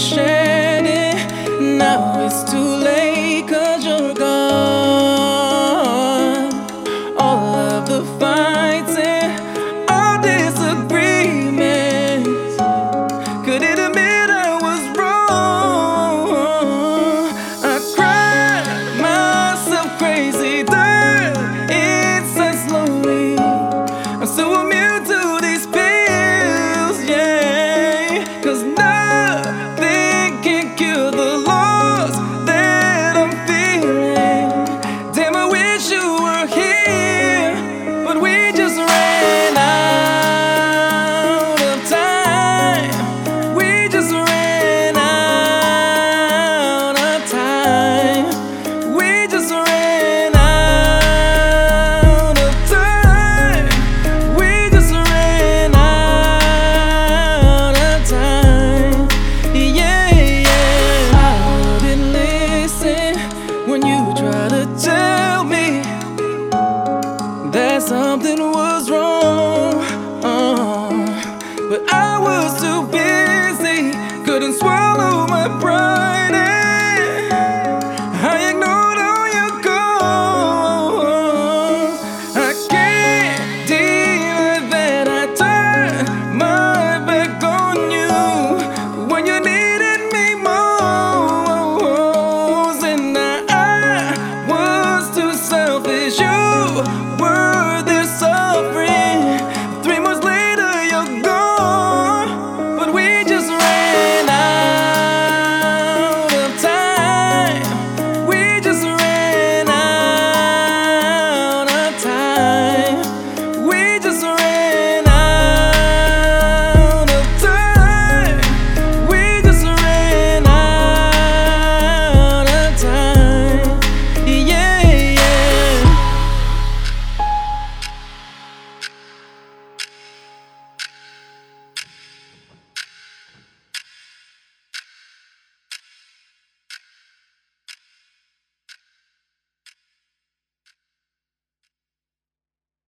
shed it. Now it's too late, cause you're gone. All of the fights and our disagreements could it admit I was wrong? I cried myself crazy. to tell me that something was wrong. Uh, but I was too busy, couldn't swear.